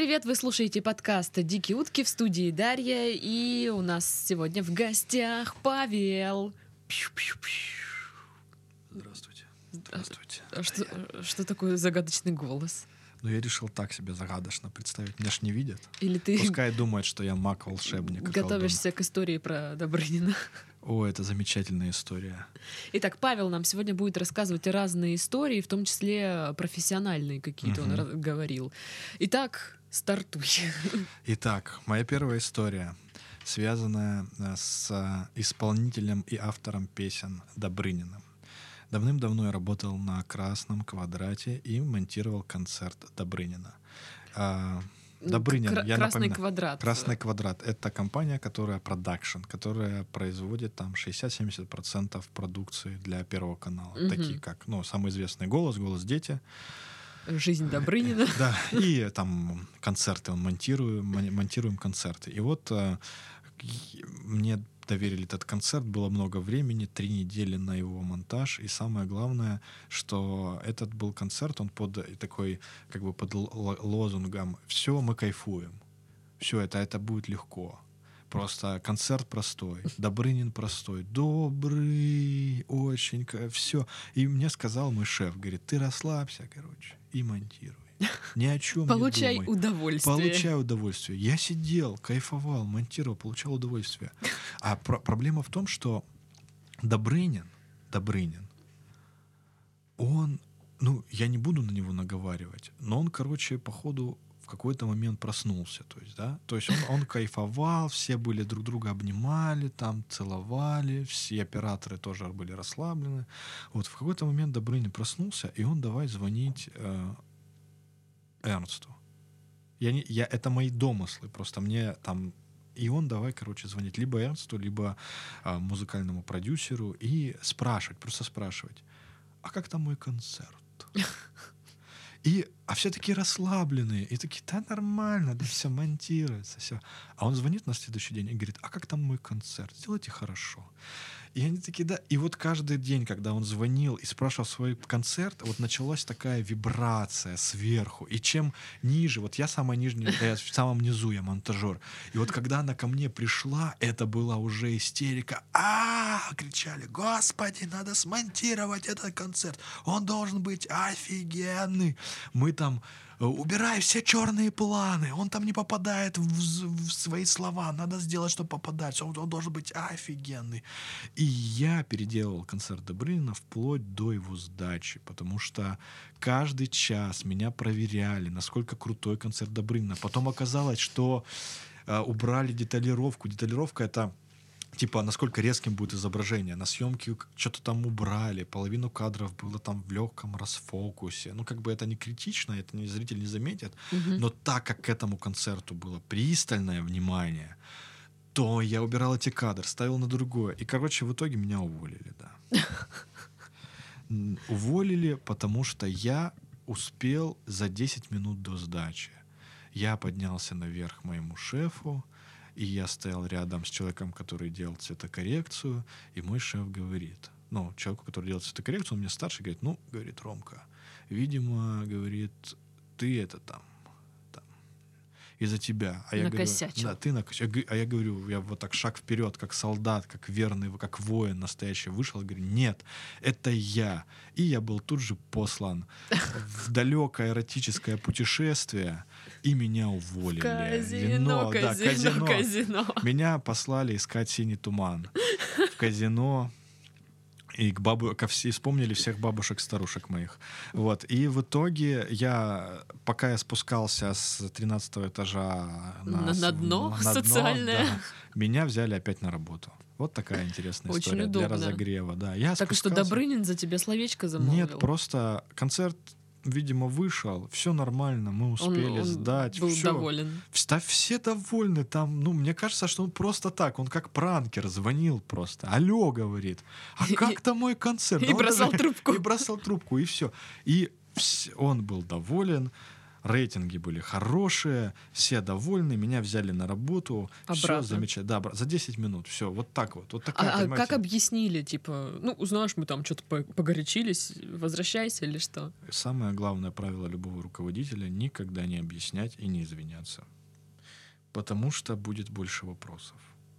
привет! Вы слушаете подкаст «Дикие утки» в студии Дарья, и у нас сегодня в гостях Павел. Здравствуйте. Здравствуйте. А что, что такое загадочный голос? Ну, я решил так себе загадочно представить. Меня ж не видят. Или ты Пускай думают, что я маг-волшебник. готовишься к истории про Добрынина? О, это замечательная история. Итак, Павел нам сегодня будет рассказывать разные истории, в том числе профессиональные какие-то он Мгм. ра- говорил. Итак, стартуй. Итак, моя первая история, связанная э, с э, исполнителем и автором песен Добрыниным. Давным-давно я работал на «Красном квадрате» и монтировал концерт Добрынина. Добрынин, Кра- я Красный напоминаю. квадрат. Красный квадрат — это компания, которая продакшн, которая производит там 60-70% продукции для Первого канала. Мгм. Такие как, ну, самый известный «Голос», «Голос дети», Жизнь Добрынина. да, и там концерты он монтируем, мон- монтируем концерты. И вот э, мне доверили этот концерт, было много времени, три недели на его монтаж, и самое главное, что этот был концерт, он под такой, как бы под лозунгом «Все, мы кайфуем». Все, это, это будет легко. Просто концерт простой, Добрынин простой, добрый, очень, все. И мне сказал мой шеф, говорит, ты расслабься, короче, и монтируй. Ни о чем Получай не думай. удовольствие. Получай удовольствие. Я сидел, кайфовал, монтировал, получал удовольствие. А про- проблема в том, что Добрынин, Добрынин, он, ну, я не буду на него наговаривать, но он, короче, походу в какой-то момент проснулся, то есть, да, то есть он, он кайфовал, все были друг друга обнимали, там целовали, все операторы тоже были расслаблены. Вот в какой-то момент Добрынин проснулся, и он давай звонить э, Эрнсту. Я не, я, это мои домыслы, просто мне там... И он давай, короче, звонить либо Эрнсту, либо а, музыкальному продюсеру и спрашивать, просто спрашивать, а как там мой концерт? И, а все такие расслабленные, и такие, да нормально, да все монтируется, все. А он звонит на следующий день и говорит, а как там мой концерт? Сделайте хорошо. И они такие, да. И вот каждый день, когда он звонил и спрашивал свой концерт, вот началась такая вибрация сверху. И чем ниже, вот я самая нижняя, я в самом низу, я монтажер. И вот когда она ко мне пришла, это была уже истерика. А, кричали, господи, надо смонтировать этот концерт. Он должен быть офигенный. Мы там э, убирай все черные планы. Он там не попадает в, в свои слова. Надо сделать, чтобы попадать. Он, он должен быть офигенный. И я переделывал концерт Добрынина вплоть до его сдачи, потому что каждый час меня проверяли, насколько крутой концерт Добрынина. Потом оказалось, что э, убрали деталировку. Деталировка — это типа, насколько резким будет изображение. На съемке что-то там убрали, половину кадров было там в легком расфокусе. Ну, как бы это не критично, это не, зритель не заметит. Мгм. Но так как к этому концерту было пристальное внимание, то я убирал эти кадры, ставил на другое. И, короче, в итоге меня уволили, да. Уволили, потому что я успел за 10 минут до сдачи. Я поднялся наверх моему шефу, и я стоял рядом с человеком, который делал цветокоррекцию, и мой шеф говорит, ну, человеку, который делал цветокоррекцию, он мне старше, говорит, ну, говорит, Ромка, видимо, говорит, ты это там, там, из-за тебя. А я говорю, Накосячил. да, ты накосячил. А я говорю, я вот так шаг вперед, как солдат, как верный, как воин настоящий вышел, говорю, нет, это я. И я был тут же послан в далекое эротическое путешествие, и меня уволили. Казино, да, казино, казино. меня послали искать синий туман в казино. И к бабу, ко все, вспомнили всех бабушек-старушек моих. Вот. И в итоге я, пока я спускался с 13 этажа на, На- на дно на социальное. да, меня взяли опять на работу. Вот такая интересная Очень история для удобно. разогрева. Да. Я Так что спускался- Добрынин за тебя словечко замолвил. Нет, просто концерт, видимо, вышел, все нормально, мы Он- успели он сдать. был всё. доволен. Да все довольны там. Ну, мне кажется, что он просто так. Он как пранкер звонил просто. Алло, говорит. А И- как там мой концерт? и он бросал трубку. И бросал трубку, и все. И вс- он был доволен. Рейтинги были хорошие, все довольны, меня взяли на работу, все Обратно. замечательно. Да, за 10 минут, все, вот так вот. Вот такая, А, а понимаете, как объяснили, типа, ну, узнаешь, мы там что-то погорячились, возвращайся или что? Самое главное правило любого руководителя — никогда не объяснять и не извиняться. Потому что будет больше вопросов.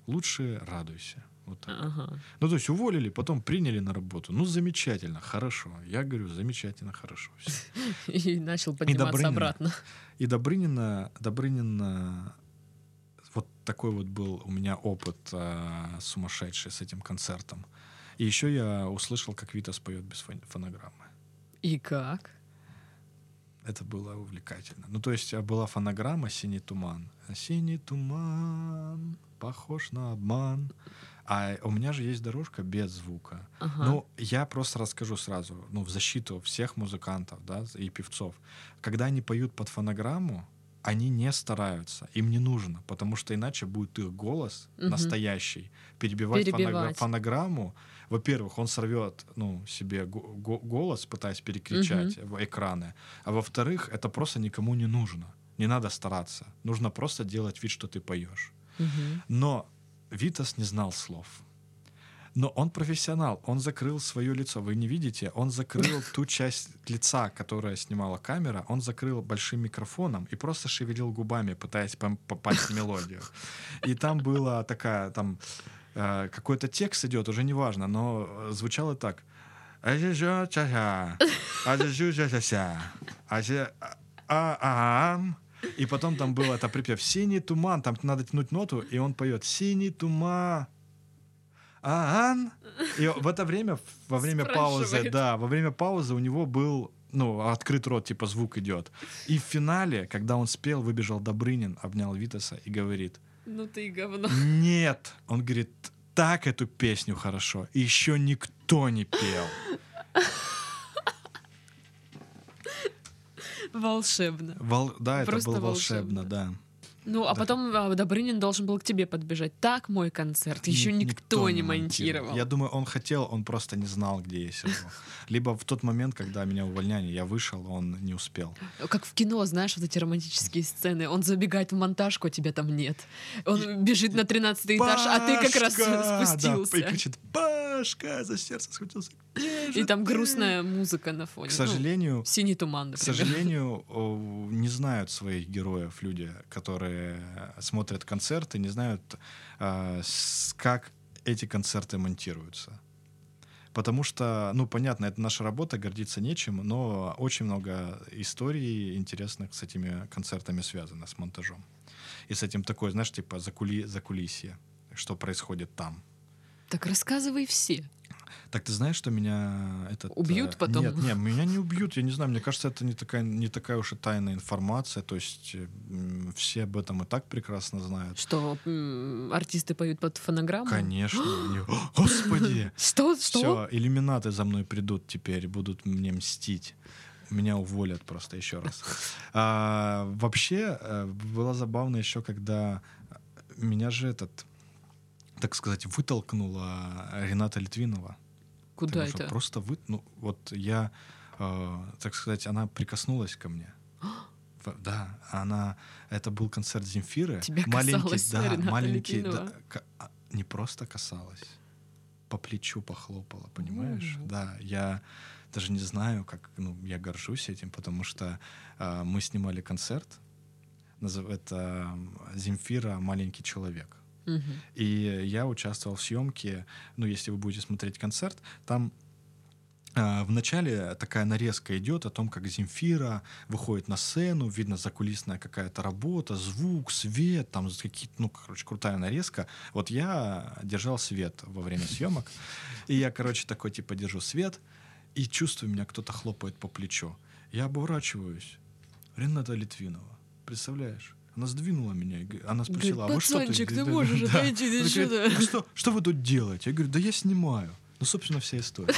Лучше радуйся. Вот так. Ага. Ну, то есть уволили, потом приняли на работу. Ну, замечательно, хорошо. Я говорю, замечательно, хорошо. И начал подниматься Добрынина. обратно. И Добрынина, Добрынина, вот такой вот был у меня опыт а, сумасшедший с этим концертом. И еще я услышал, как Витас поет без фон- фонограммы. И как? Это было увлекательно. Ну, то есть а, была фонограмма «Синий туман». «Синий туман, похож на обман». А у меня же есть дорожка без звука. Ага. Ну, я просто расскажу сразу, ну, в защиту всех музыкантов, да, и певцов. Когда они поют под фонограмму, они не стараются, им не нужно, потому что иначе будет их голос Мгм. настоящий перебивать, фоногра- Перебивать. фонограмму. Во-первых, он сорвет, ну, себе го- го- голос, пытаясь перекричать в экраны, а во-вторых, это просто никому не нужно. Не надо стараться, нужно просто делать вид, что ты поешь. Мгм. Но Витас не знал слов. Но он профессионал, он закрыл свое лицо. Вы не видите, он закрыл ту часть лица, которая снимала камера, он закрыл большим микрофоном и просто шевелил губами, пытаясь попасть в мелодию. И там была такая, там э, какой-то текст идет, уже неважно, но э, звучало так. «А-жа-жа-ча-жа, а-жа-жу-жа-жа-ся, а-жа- а-а-ам». И потом там был это припев «Синий туман», там надо тянуть ноту, и он поет «Синий туман». Ан. И в это время, во время паузы, да, во время паузы у него был, ну, открыт рот, типа звук идет. И в финале, когда он спел, выбежал Добрынин, обнял Витаса и говорит, Ну ты и говно. нет, он говорит, так эту песню хорошо, еще никто не пел. Волшебно. Вол- Да, это Просто было волшебно, волшебно. да. Ну, а Да. потом а, Добрынин должен был к тебе подбежать. Так мой концерт. Еще Ни- никто, не монтировал. Я думаю, он хотел, он просто не знал, где я сижу. Либо в тот момент, когда меня увольняли, я вышел, он не успел. Как в кино, знаешь, вот эти романтические сцены. Он забегает в монтажку, а тебя там нет. Он бежит на 13 этаж, а ты как раз спустился. Да, и кричит, Пашка, за сердце схватился. «Где И там ты?» грустная музыка на фоне. К Ну, сожалению, синий туман, к например. сожалению, о, не знают своих героев люди, которые смотрят концерты, не знают, с- как эти концерты монтируются. Потому что, ну, понятно, это наша работа, гордиться нечем, но очень много историй интересных с этими концертами связано, с монтажом. И с этим такое, знаешь, типа закули, закулисье, что происходит там. Так рассказывай все. Так ты знаешь, что меня этот... Убьют э, потом? Нет, нет, меня не убьют, я не знаю, мне кажется, это не такая, не такая уж и тайная информация, то есть э, все об этом и так прекрасно знают. Что артисты поют под фонограмму? Конечно. они, «О, Господи! Что? Что? Все, иллюминаты за мной придут теперь, будут мне мстить. Меня уволят просто еще раз. А, вообще, э, было забавно еще, когда меня же этот, так сказать, вытолкнула Рената Литвинова. Куда это? Просто вы, ну вот я, э, так сказать, она прикоснулась ко мне. Да, она, это был концерт Земфиры. Тебя маленький, касалась да, Рената маленький, да, Литвинова? ка- а, не просто касалась, по плечу похлопала, понимаешь? О. Да, я даже не знаю, как, ну, я горжусь этим, потому что э, мы снимали концерт, это Земфира «Маленький человек». Мгм. И я участвовал в съемке. Ну, если вы будете смотреть концерт, там э, в начале такая нарезка идет о том, как Земфира выходит на сцену, видно закулисная какая-то работа, звук, свет, там какие-то, ну, короче, крутая нарезка. Вот я держал свет во время съемок, и я, короче, такой, типа, держу свет, и чувствую, меня кто-то хлопает по плечу. Я оборачиваюсь. Рената Литвинова. Представляешь? Она сдвинула меня. Она спросила, а вы что тут «Пацанчик, ты да, да, можешь да». отойти, ты говорит, ты?» «Ну что, что вы тут делаете? Я говорю, да я снимаю. Ну, собственно, вся история.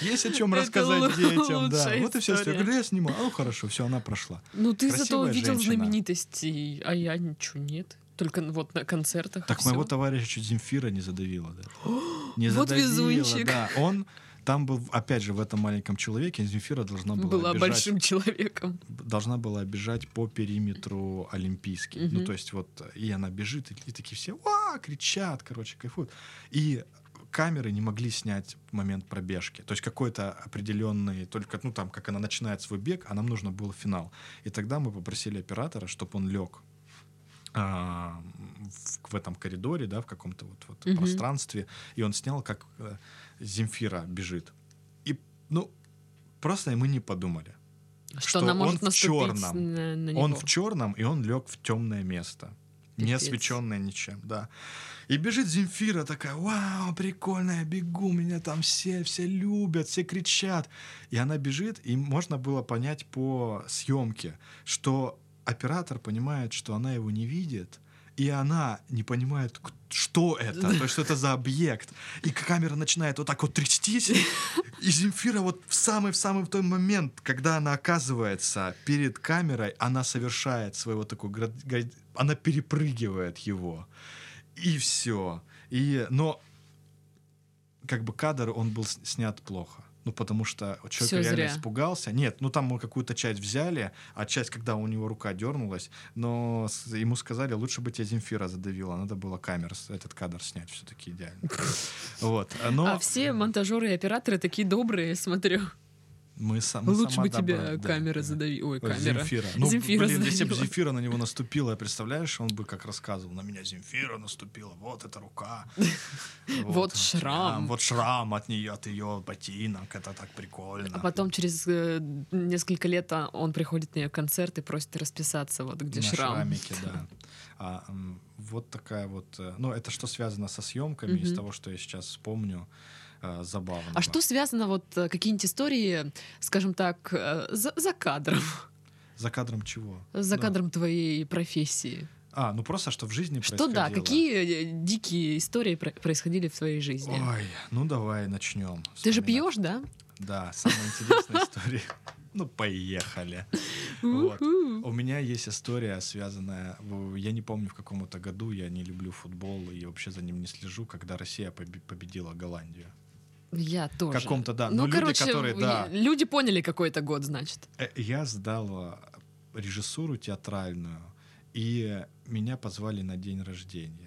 Есть о чем Это рассказать детям, да. Вот и все. Я говорю, да я снимаю. Ну, хорошо, все, она прошла. Ну ты зато Красивая видел женщина. знаменитостей, а я ничего нет. Только вот на концертах. Так всё. моего товарища чуть Земфира не задавила, да. Не Вот задавила, везунчик. да. Он там был, опять же, в этом маленьком человеке Земфира должна была, Была бежать, большим человеком. должна была бежать по периметру олимпийский. Мгм. Ну, то есть вот, и она бежит, и, и такие все, ва, кричат, короче, кайфуют. И камеры не могли снять момент пробежки. То есть какой-то определенный, только, ну, там, как она начинает свой бег, а нам нужно был финал. И тогда мы попросили оператора, чтобы он лег а, в, в этом коридоре, да, в каком-то вот, вот Мгм. пространстве, и он снял, как э, Земфира бежит. И, ну, просто мы не подумали. Что, Что она он может в чёрном. на, на Он него. в черном, и он лег в темное место. Не Пипец. освещенное ничем, да. И бежит Земфира такая, вау, прикольно, я бегу, меня там все, все любят, все кричат. И она бежит, и можно было понять по съемке, что оператор понимает, что она его не видит, и она не понимает, что это, то что это за объект. И камера начинает вот так вот трястись, и Земфира вот в самый в самый в тот момент, когда она оказывается перед камерой, она совершает свой вот такой, она перепрыгивает его, и все. И но как бы кадр он был снят плохо. Ну, потому что человек Всё реально зря. испугался. Нет, ну там мы какую-то часть взяли, а часть, когда у него рука дернулась, но ему сказали, лучше бы тебя Земфира задавила, надо было камер, этот кадр снять все-таки идеально. Вот. Но А все монтажеры и операторы такие добрые, смотрю. Мы, са- мы Лучше бы тебя добра- да, камера да. задавила. Ой, камера. Земфира. Ну, Земфира блин, если бы. Земфира на него наступила, представляешь, он бы как рассказывал, на меня Земфира наступила, вот эта рука. Вот шрам. Вот шрам от нее, от ее ботинок, это так прикольно. А потом через э, несколько лет а, он приходит на ее концерт и просит расписаться, вот где на шрам. шрамике, да. А, вот такая вот, э, ну это что связано со съемками из того, что я сейчас вспомню, э, забавно. А что связано, вот э, какие-нибудь истории, скажем так, э, за, за кадром, За кадром чего? за Да. кадром твоей профессии? А, ну просто что в жизни Что происходило. да, какие дикие истории про- происходили в твоей жизни? Ой, ну давай начнем. Ты же вспоминать. пьешь, да? Да, самая интересная история. Ну, поехали. Вот. У меня есть история, связанная... Я не помню, в каком-то году я не люблю футбол и вообще за ним не слежу, когда Россия побе- победила Голландию. Я тоже. каком-то, да. Ну, Но люди, короче, которые, в- да. люди поняли какой-то год, значит. Э, Я сдал э, режиссуру театральную, и меня позвали на день рождения.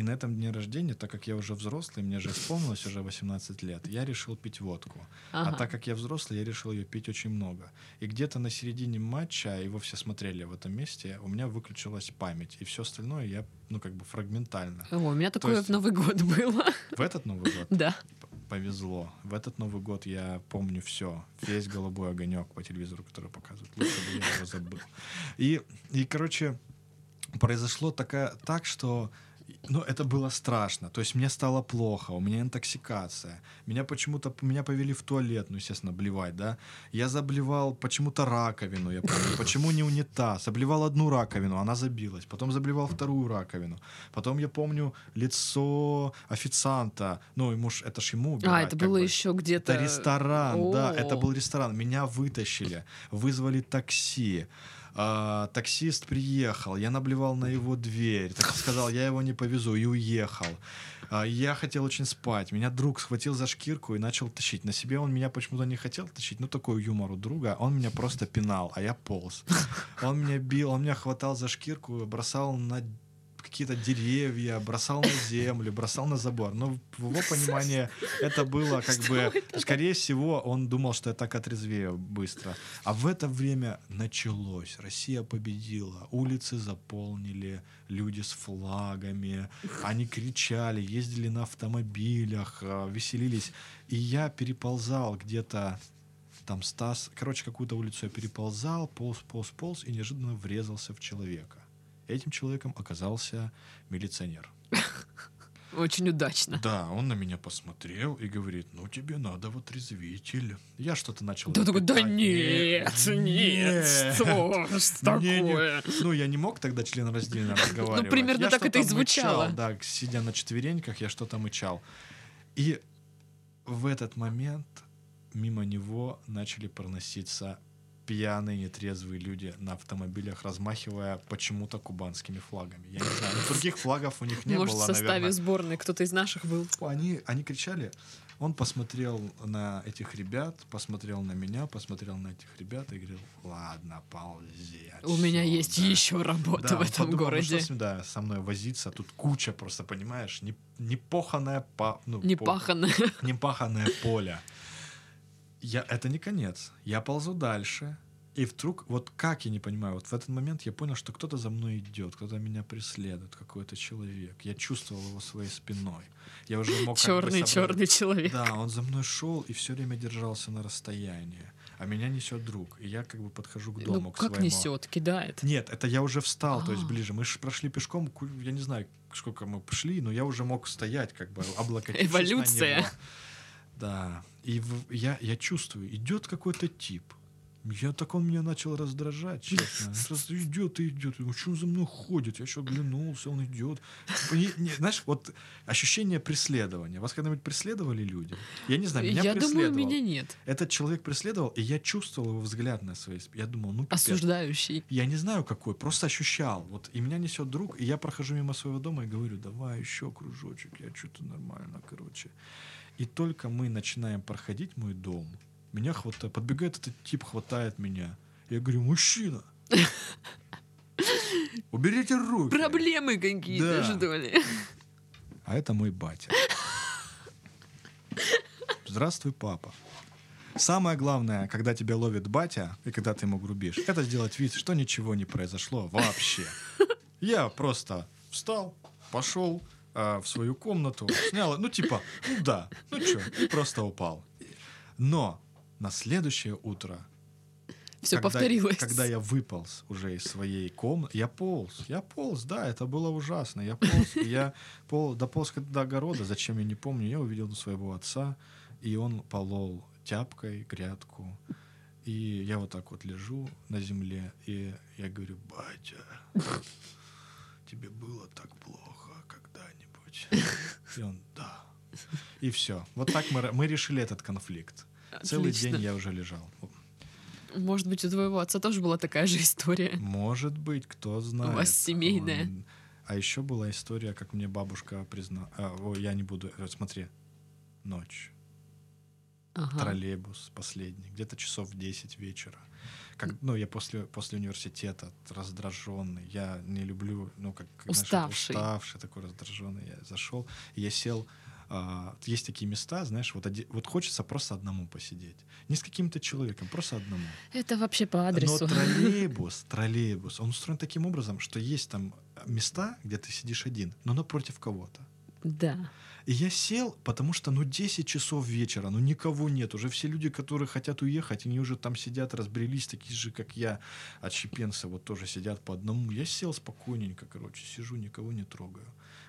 И на этом дне рождения, так как я уже взрослый, мне же исполнилось уже 18 лет, я решил пить водку. А Ага. так как я взрослый, я решил ее пить очень много. И где-то на середине матча, его все смотрели в этом месте, у меня выключилась память. И все остальное я, ну, как бы фрагментально. О, у меня такое есть- в Новый год было. В этот Новый год Да. повезло. В этот Новый год я помню все. Весь голубой огонек по телевизору, который показывают. Лучше бы я его забыл. И, и короче, произошло такая, так, что ну, это было страшно. То есть мне стало плохо, у меня интоксикация. Меня почему-то меня повели в туалет, ну, естественно, блевать, да. Я заблевал почему-то раковину, я помню. Почему не унитаз? Заблевал одну раковину, она забилась. Потом заблевал вторую раковину. Потом я помню лицо официанта. Ну, ему ж, это ж ему А, убирать, это как было бы. еще где-то... Это ресторан, да, это был ресторан. Меня вытащили, вызвали такси. А, таксист приехал, я наблевал на его дверь, так сказал, я его не повезу, и уехал. А, я хотел очень спать. Меня друг схватил за шкирку и начал тащить. На себе он меня почему-то не хотел тащить, ну такой юмор у друга. Он меня просто пинал, а я полз. Он меня бил, он меня хватал за шкирку, бросал на какие-то деревья, бросал на землю, бросал на забор. Но в его понимании это было как бы... Скорее всего, он думал, что я так отрезвею быстро. А в это время началось. Россия победила. Улицы заполнили, люди с флагами. Они кричали, ездили на автомобилях, э, веселились. И я переползал где-то там Стас, короче, какую-то улицу я переползал, полз, полз, полз и неожиданно врезался в человека. Этим человеком оказался милиционер. Очень удачно. Да, он на меня посмотрел и говорит, ну тебе надо вот резвитель. Я что-то начал... Да такой, да лепетать. нет, нет, что ж такое? Ну, я не мог тогда членораздельно разговаривать. Ну, примерно так это и звучало. да, сидя на четвереньках, я что-то мычал. И в этот момент мимо него начали проноситься пьяные, нетрезвые люди на автомобилях, размахивая почему-то кубанскими флагами. Я не знаю, ну, других флагов у них не Может, в было, составе наверное. сборной кто-то из наших был. Они, они кричали Он посмотрел на этих ребят, посмотрел на меня, посмотрел на этих ребят и говорил, ладно, ползи У меня отсюда». есть еще работа Да, в этом подумал, ну городе. что с ним, да, со мной возиться, тут куча просто, понимаешь, не, непоханое по, ну, Не по- пахано. непаханное поле. Я, это не конец. Я ползу дальше. И вдруг, вот как я не понимаю, вот в этот момент я понял, что кто-то за мной идет, кто-то меня преследует, какой-то человек. Я чувствовал его своей спиной. Я уже мог как бы Черный, черный человек. Да, он за мной шел и все время держался на расстоянии. А меня несет друг. И я как бы подхожу к дому, Ну, к как своему. несет, кидает. Нет, это я уже встал, то есть А. ближе. Мы же прошли пешком, я не знаю, сколько мы пошли, но я уже мог стоять, как бы облокотившись на Эволюция. него. Да. И в- я, я чувствую, идет какой-то тип. Я так он меня начал раздражать, честно. Просто идет и идет. Думаю, что он за мной ходит? Я еще оглянулся, он идет. И, не, знаешь, вот ощущение преследования. Вас когда-нибудь преследовали люди? Я не знаю, меня Я думаю, преследовал. меня нет. Этот человек преследовал, и я чувствовал его взгляд на спине. Я думал, ну пипец. Осуждающий. Я не знаю какой, просто ощущал. Вот и меня несет друг, и я прохожу мимо своего дома и говорю, давай еще кружочек, я что-то нормально, короче. И только мы начинаем проходить мой дом, меня хватает, подбегает этот тип, хватает меня. Я говорю, мужчина, уберите руки. Проблемы какие-то, Да. что ли? А это мой батя. Здравствуй, папа. Самое главное, когда тебя ловит батя, и когда ты ему грубишь, это сделать вид, что ничего не произошло вообще. Я просто встал, пошел а, в свою комнату, снял, ну типа, ну да, ну что, и просто упал. Но на следующее утро Все когда, повторилось. Когда я выполз уже из своей комнаты, я полз, я полз, да, это было ужасно. Я полз, я пол, дополз до огорода, зачем я не помню, я увидел своего отца, и он полол тяпкой грядку. И я вот так вот лежу на земле, и я говорю, батя, тебе было так плохо когда-нибудь? И он, да. И все. Вот так мы, мы решили этот конфликт. Целый Отлично. день я уже лежал. Может быть, у твоего отца тоже была такая же история. Может быть, кто знает. вас семейная. Он- А еще была история, как мне бабушка признала... ой, я не буду... э, Смотри. Ночь. Ага. Троллейбус последний. Где-то часов в 10 вечера. Как, ну, я после, после университета раздраженный. Я не люблю... Ну, как, как, знаешь, Уставший. уставший, такой раздраженный. Я зашел, я сел... а, есть такие места, знаешь, вот, оде- вот хочется просто одному посидеть. Не с каким-то человеком, просто одному. Это вообще по адресу. Но троллейбус, троллейбус, он устроен таким образом, что есть там места, где ты сидишь один, но напротив кого-то. Да. И я сел, потому что, ну, 10 часов вечера, ну, никого нет. Уже все люди, которые хотят уехать, они уже там сидят, разбрелись, такие же, как я, отщепенцы, вот тоже сидят по одному. Я сел спокойненько, короче, сижу, никого не трогаю.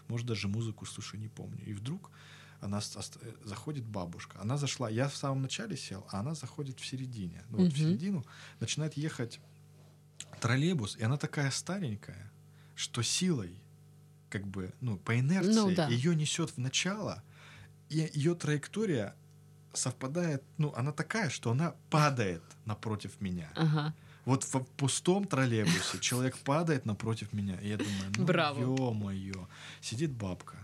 Может, даже музыку слушаю, не помню. И вдруг она э, заходит бабушка. Она зашла, я в самом начале сел, а она заходит в середине. Ну, вот в Мгм. середину начинает ехать троллейбус, и она такая старенькая, что силой, как бы, ну, по инерции, Ну да. ее несет в начало, и ее траектория совпадает, ну, она такая, что она падает напротив меня. Ага. Вот в пустом троллейбусе человек падает напротив меня, и я думаю, ну, Браво. ё-моё. Сидит бабка,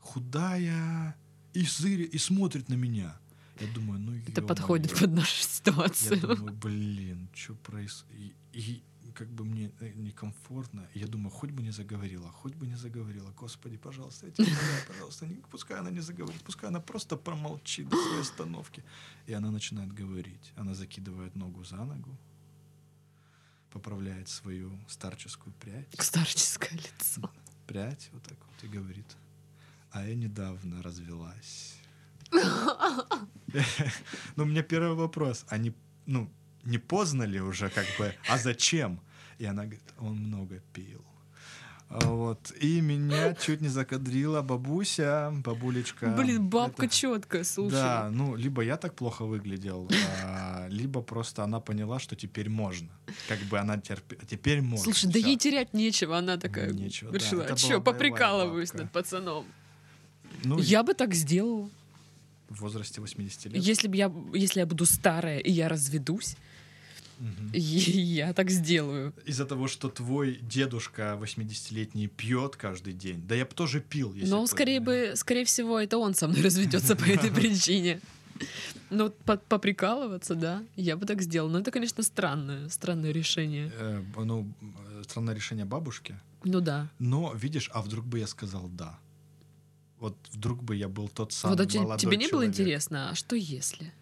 худая, и, зыря, и смотрит на меня. Я думаю, ну, Это подходит под нашу Я ситуацию. думаю, блин, что происходит? И, как бы мне э, некомфортно. Я думаю, хоть бы не заговорила, хоть бы не заговорила. Господи, пожалуйста, я тебя умоляю, пожалуйста, не, пускай она не заговорит, пускай она просто промолчит до своей остановки. И она начинает говорить. Она закидывает ногу за ногу, поправляет свою старческую прядь, Старческое лицо. прядь вот так вот и говорит, а я недавно развелась. Ну, у меня первый вопрос, не, ну, не поздно ли уже, как бы, а зачем? И она говорит, он много пил. Вот. И меня чуть не закадрила бабуся, бабулечка. Блин, бабка Это- четкая, слушай. Да, ну, либо я так плохо выглядел, а, либо просто она поняла, что теперь можно. Как бы она терпит. Теперь можно. Слушай, да ей терять нечего, она такая Нечего, решила, а боевая поприкалываюсь бабка. над пацаном. Ну, Я бы так сделала. в возрасте 80 лет. Если, б я, если я буду старая и я разведусь, Я так сделаю. Из-за того, что твой дедушка 80-летний пьет каждый день. Да я бы тоже пил, если Но скорее бы, скорее всего, это он со мной разведется по этой причине. Ну, по- поприкалываться, да, я бы так сделала. Но это, конечно, странное, странное решение. Э, ну, странное решение бабушки. Ну да. Но, видишь, а вдруг бы я сказал «да». Вот вдруг бы я был тот самый вот а молодой тебе не было интересно, а что если?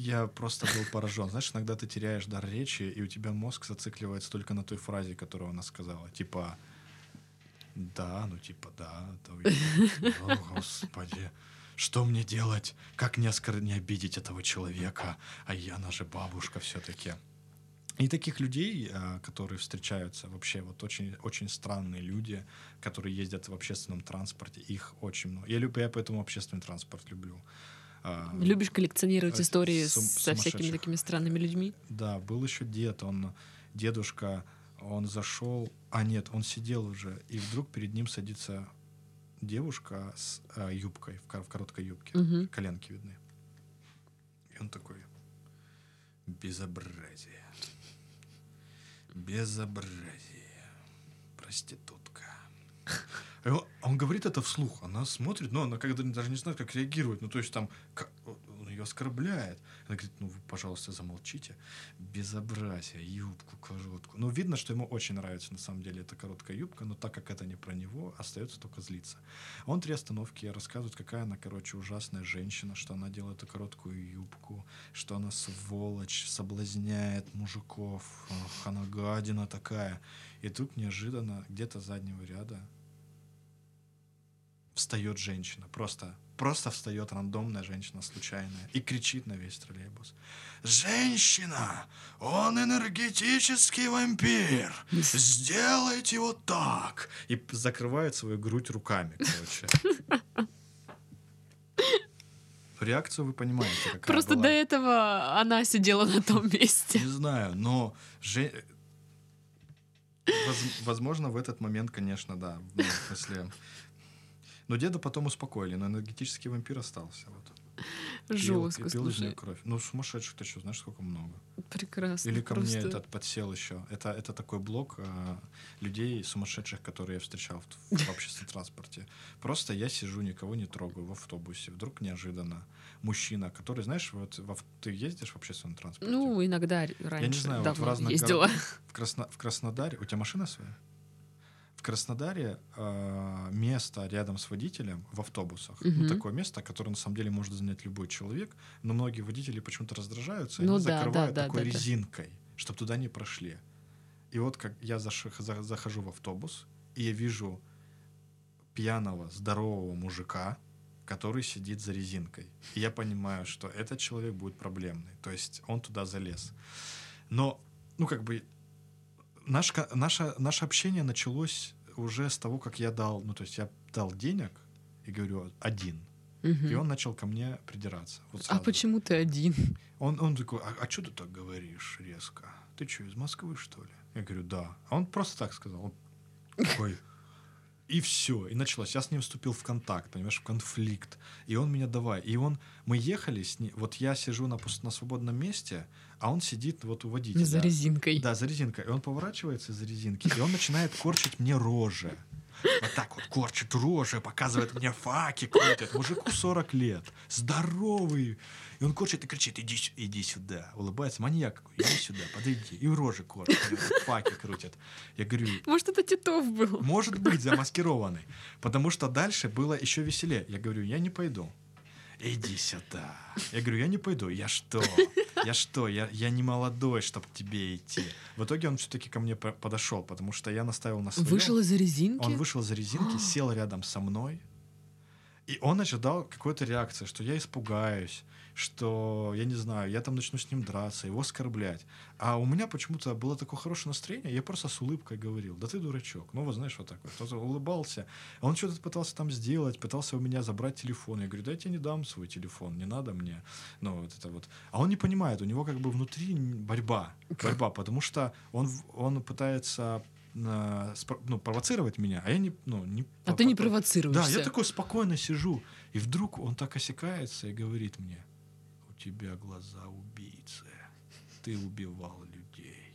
Я просто был поражен. Знаешь, иногда ты теряешь дар речи, и у тебя мозг зацикливается только на той фразе, которую она сказала. Типа, да, ну типа, да. я- О, господи, что мне делать? Как не, оскор... не обидеть этого человека? А я, она же бабушка все-таки. И таких людей, а, которые встречаются вообще, вот очень, очень странные люди, которые ездят в общественном транспорте, их очень много. Я, люблю, я поэтому общественный транспорт люблю. А, Любишь коллекционировать э, истории сум- со всякими такими странными людьми? Да, был еще дед, он, дедушка, он зашел, а нет, он сидел уже, и вдруг перед ним садится девушка с э, юбкой, в, кор- в короткой юбке, Мгм. коленки видны. И он такой, безобразие, безобразие, проститутка. И он, говорит это вслух, она смотрит, но она когда даже не знает, как реагировать. Ну, то есть там он ее оскорбляет. Она говорит, ну, вы, пожалуйста, замолчите. Безобразие, юбку короткую. Ну, видно, что ему очень нравится, на самом деле, эта короткая юбка, но так как это не про него, остается только злиться. Он три остановки рассказывает, какая она, короче, ужасная женщина, что она делает эту короткую юбку, что она сволочь, соблазняет мужиков, ах, она гадина такая. И тут неожиданно где-то заднего ряда встает женщина, просто, просто встает рандомная женщина случайная и кричит на весь троллейбус. Женщина, он энергетический вампир, сделайте вот так. И закрывает свою грудь руками, короче. Реакцию вы понимаете, какая Просто была. до этого она сидела на том месте. Не знаю, но же... Воз- Возможно, в этот момент, конечно, да. Ну, в смысле... Но деда потом успокоили, но энергетический вампир остался. Вот. Пил- Жестко, пил слушай. кровь. Ну, сумасшедших ты что, знаешь, сколько много? Прекрасно. Или ко мне просто. этот подсел еще. Это, это такой блок а, людей сумасшедших, которые я встречал в, в общественном транспорте. Просто я сижу, никого не трогаю в автобусе. Вдруг неожиданно мужчина, который, знаешь, вот в ты ездишь в общественном транспорте? Ну, иногда раньше знаю, вот в разных ездила. В, Красно- в Краснодаре... У тебя машина своя? В Краснодаре э, место рядом с водителем в автобусах. Ну, Мгм. такое место, которое на самом деле может занять любой человек, но многие водители почему-то раздражаются, и Ну они да, да, закрывают да, такой да, да. резинкой, чтобы туда не прошли. И вот как я захожу в автобус, и я вижу пьяного, здорового мужика, который сидит за резинкой. И я понимаю, что этот человек будет проблемный. То есть он туда залез. Но, ну, как бы, наш, наше, наше общение началось уже с того, как я дал, ну, то есть я дал денег и говорю один. Мгм. И он начал ко мне придираться. Вот А почему ты один? Он, он такой, а, что ты так говоришь резко? Ты что, из Москвы, что ли? Я говорю, да. А он просто так сказал. Он такой, и все, и началось. Я с ним вступил в контакт, понимаешь, в конфликт. И он меня давай. И он, мы ехали с ним, вот я сижу на, на свободном месте, а он сидит вот у водителя. За резинкой. Да, за резинкой. И он поворачивается из-за резинки, и он начинает корчить мне рожи. Вот так вот корчит рожи, показывает мне факи, крутит. Мужику 40 лет, здоровый. И он корчит и кричит, иди, иди сюда. Улыбается, маньяк какой, иди сюда, подойди. И рожи корчит, факи крутит. Я говорю, Может, это Титов был? может быть замаскированный. Потому что дальше было еще веселее. Я говорю, я не пойду. Иди сюда. Я говорю, я не пойду. Я что? Я что? Я, я не молодой, чтобы к тебе идти. В итоге он все-таки ко мне по- подошел, потому что я наставил на своем. Вышел из-за резинки? Он вышел за резинки, сел рядом со мной. И он ожидал какой-то реакции, что я испугаюсь, что, я не знаю, я там начну с ним драться, его оскорблять. А у меня почему-то было такое хорошее настроение, я просто с улыбкой говорил, да ты дурачок. Ну вот знаешь, вот так вот. Кто-то улыбался. Он что-то пытался там сделать, пытался у меня забрать телефон. Я говорю, да я тебе не дам свой телефон, не надо мне. Ну вот это вот. А он не понимает, у него как бы внутри борьба. Борьба, потому что он, он пытается ну, провоцировать меня, а я не, ну, не А ты не провоцируешься. да, я такой спокойно сижу, и вдруг он так осекается и говорит мне, у тебя глаза убийцы. ты убивал людей.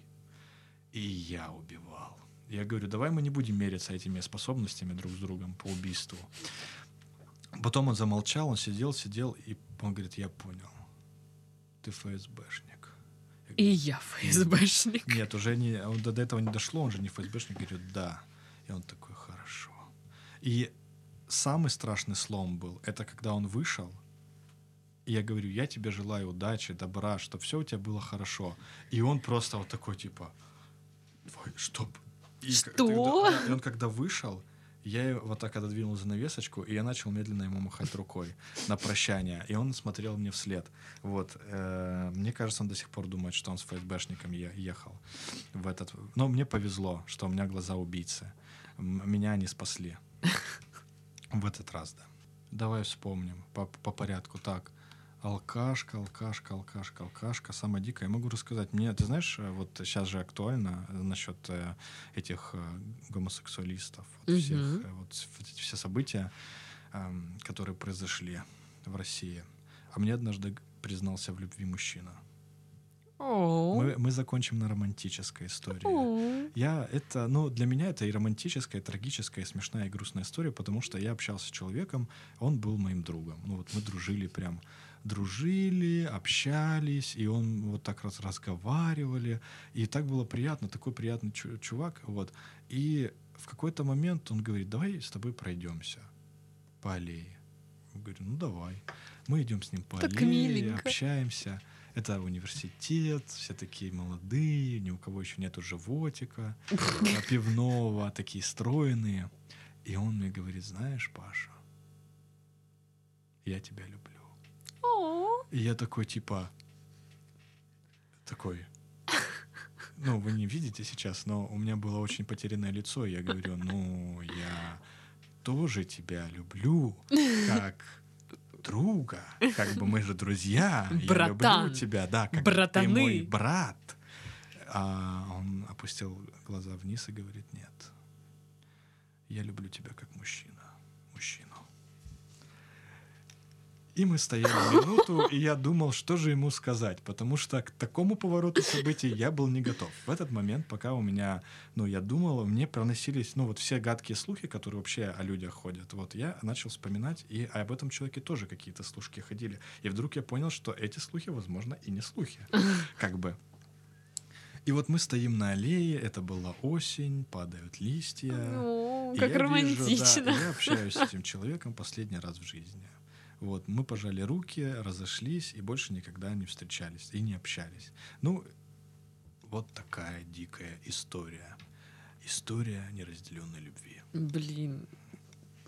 И я убивал. Я говорю, давай мы не будем мериться этими способностями друг с другом по убийству. Потом он замолчал, он сидел, сидел, и он говорит, я понял. Ты ФСБшник. И я ФСБшник. Нет, уже не, он до, до этого не дошло, он же не ФСБшник, говорит, да. И он такой, хорошо. И самый страшный слом был, это когда он вышел, и я говорю, я тебе желаю удачи, добра, чтобы все у тебя было хорошо. И он просто вот такой, типа, «Ой, что? И Что? тогда- да, и он когда вышел, я вот так отодвинул занавесочку, и я начал медленно ему махать рукой на прощание. И он смотрел мне вслед. Вот. э, мне кажется, он до сих пор думает, что он с ФСБшником е- ехал в этот... Но мне повезло, что у меня глаза убийцы. Меня они спасли. В этот раз, да. Давай вспомним по, по порядку. Так, алкашка, алкашка, алкашка, алкашка. Самая дикая. Я могу рассказать. Мне, ты знаешь, э, вот сейчас же актуально э, насчет э, этих гомосексуалистов, вот всех, Мгм. э, вот вот эти все события, эм, которые произошли в России. А мне однажды признался в любви мужчина. Мы, мы закончим на романтической истории. Я это, ну, для меня это и романтическая, и трагическая, и смешная, и грустная история, потому что я общался с человеком, он был моим другом. Ну, вот мы дружили прям, дружили, общались, и он вот так раз разговаривали, и так было приятно, такой приятный чу- чувак, вот. И в какой-то момент он говорит, давай с тобой пройдемся по аллее. Я говорю, ну давай. Мы идем с ним по Так аллее, миленько. общаемся. Это университет, все такие молодые, ни у кого еще нету животика, а, пивного, такие стройные. И он мне говорит, знаешь, Паша, я тебя люблю. И я такой, типа, такой, ну, вы не видите сейчас, но у меня было очень потерянное лицо, и я говорю, ну, я тоже тебя люблю, как друга, как бы мы же друзья, я Братан. люблю тебя, да, как Братаны. ты мой брат. А он опустил глаза вниз и говорит, нет, я люблю тебя как мужчина, мужчину. И мы стояли минуту, и я думал, что же ему сказать, потому что к такому повороту событий я был не готов. В этот момент, пока у меня, ну, я думал, мне проносились, ну, вот все гадкие слухи, которые вообще о людях ходят. Вот я начал вспоминать, и об этом человеке тоже какие-то слушки ходили. И вдруг я понял, что эти слухи, возможно, и не слухи. Как бы. И вот мы стоим на аллее, это была осень, падают листья. И как я вижу, да, романтично. я общаюсь с этим человеком последний раз в жизни. Вот, мы пожали руки, разошлись и больше никогда не встречались и не общались. Ну, вот такая дикая история. История неразделенной любви. Блин.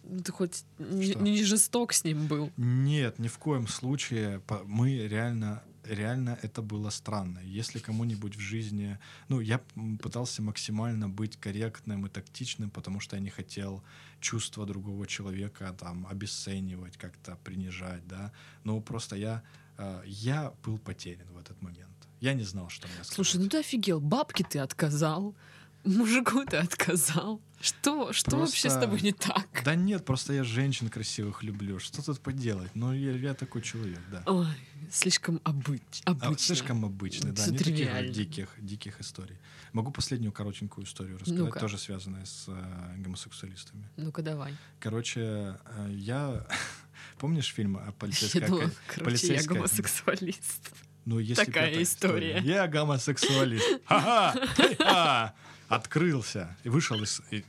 Ну, Ты хоть не, не жесток с ним был. Нет, ни в коем случае. Мы реально, реально это было странно. Если кому-нибудь в жизни... Ну, я пытался максимально быть корректным и тактичным, потому что я не хотел чувства другого человека там обесценивать, как-то принижать, да. Но просто я, э, я был потерян в этот момент. Я не знал, что мне сказать. Слушай, ну ты офигел. Бабки ты отказал. Мужику ты отказал. Что, что вообще с Просто- тобой не так? Да нет, просто я женщин красивых люблю. Что тут поделать? Ну, я, я такой человек, да. Ой, слишком обыч, А, обычно. слишком обычный, да, не таких тривиально. диких, диких историй. Могу последнюю коротенькую историю рассказать, Ну-ка. тоже связанная с э, гомосексуалистами. Ну-ка давай. Короче, э, я... Помнишь фильм о Я полицейской... думала, ака- короче, я полицейская- гомосексуалист. Ну, если Такая это история. Я гомосексуалист. Ха-ха! Открылся. И вышел из... и-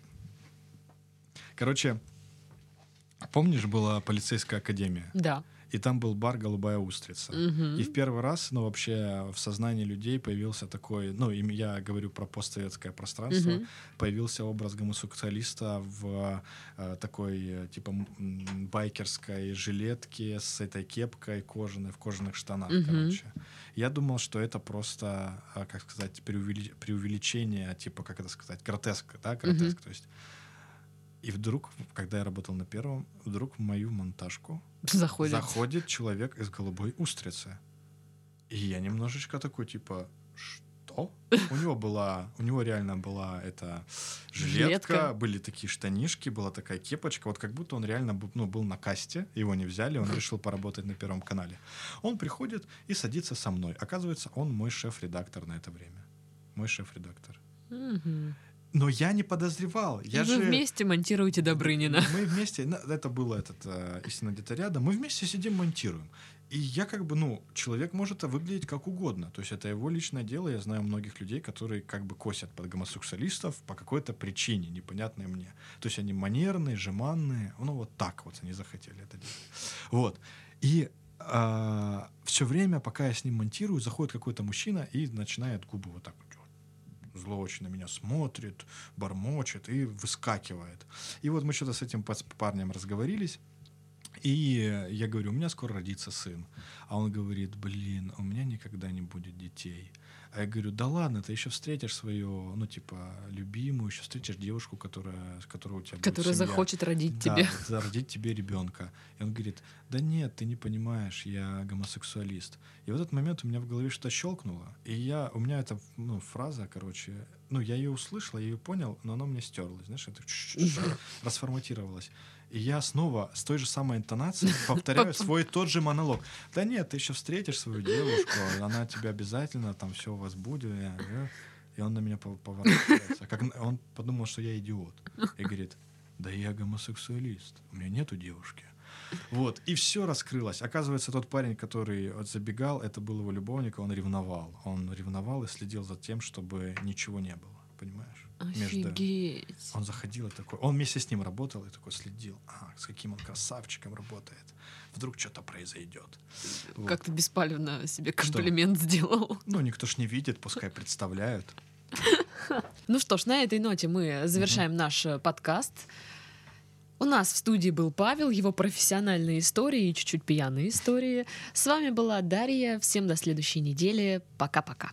Короче, помнишь, была полицейская академия? Да. И там был бар «Голубая устрица». Мгм. И в первый раз, ну, вообще в сознании людей появился такой, ну, я говорю про постсоветское пространство, Мгм. появился образ гомосексуалиста в э, такой, э, типа, байкерской жилетке с этой кепкой кожаной, в кожаных штанах, Мгм. короче. Я думал, что это просто, а, как сказать, преувели- преувеличение, типа, как это сказать, гротеск, да, гротеск, то есть. И вдруг, когда я работал на первом, вдруг в мою монтажку Заходит. заходит человек из голубой устрицы. И я немножечко такой, типа, что? У него была, у него реально была эта жилетка, Жилетка. были такие штанишки, была такая кепочка, вот как будто он реально ну, был на касте, его не взяли, он решил поработать на Первом канале. Он приходит и садится со мной. Оказывается, он мой шеф-редактор на это время. Мой шеф-редактор. Мгм. Но я не подозревал. Я И же... вы вместе монтируете Добрынина. Мы вместе, на- это было этот, э, истина где-то рядом, мы вместе сидим, монтируем. И я как бы, ну, человек может выглядеть как угодно. То есть это его личное дело. Я знаю многих людей, которые как бы косят под гомосексуалистов по какой-то причине, непонятной мне. То есть они манерные, жеманные. Ну, вот так вот они захотели это делать. Вот. И все время, пока я с ним монтирую, заходит какой-то мужчина и начинает губы вот так вот зло очень на меня смотрит, бормочет и выскакивает. И вот мы что-то с этим парнем разговорились, и я говорю, у меня скоро родится сын. А он говорит, блин, у меня никогда не будет детей. А я говорю, да ладно, ты еще встретишь свою, ну, типа, любимую, еще встретишь девушку, которая, с которой у тебя Которая захочет родить Да, тебе. за- родить тебе ребенка. И он говорит, да нет, ты не понимаешь, я гомосексуалист. И в этот момент у меня в голове что-то щелкнуло. И я, у меня эта ну, фраза, короче, ну, я ее услышал, я ее понял, но она у меня стерлась, знаешь, это расформатировалась. И я снова с той же самой интонацией повторяю свой тот же монолог. Да нет, ты еще встретишь свою девушку, она тебя обязательно, там все у вас будет. И он на меня пов- поворачивается. Как он подумал, что я идиот. И говорит, да я гомосексуалист, у меня нету девушки. Вот, и все раскрылось. Оказывается, тот парень, который вот забегал, это был его любовник, он ревновал. Он ревновал и следил за тем, чтобы ничего не было, понимаешь? Между- Офигеть. Он заходил и такой, он вместе с ним работал и такой следил, а, с каким он красавчиком работает. Вдруг что-то произойдет. Вот. Как ты беспалевно себе комплимент сделал. Ну, никто ж не видит, пускай представляют. Ну что ж, на этой ноте мы завершаем наш э, подкаст. У нас в студии был Павел, его профессиональные истории и чуть-чуть пьяные истории. С вами была Дарья. Всем до следующей недели. Пока-пока.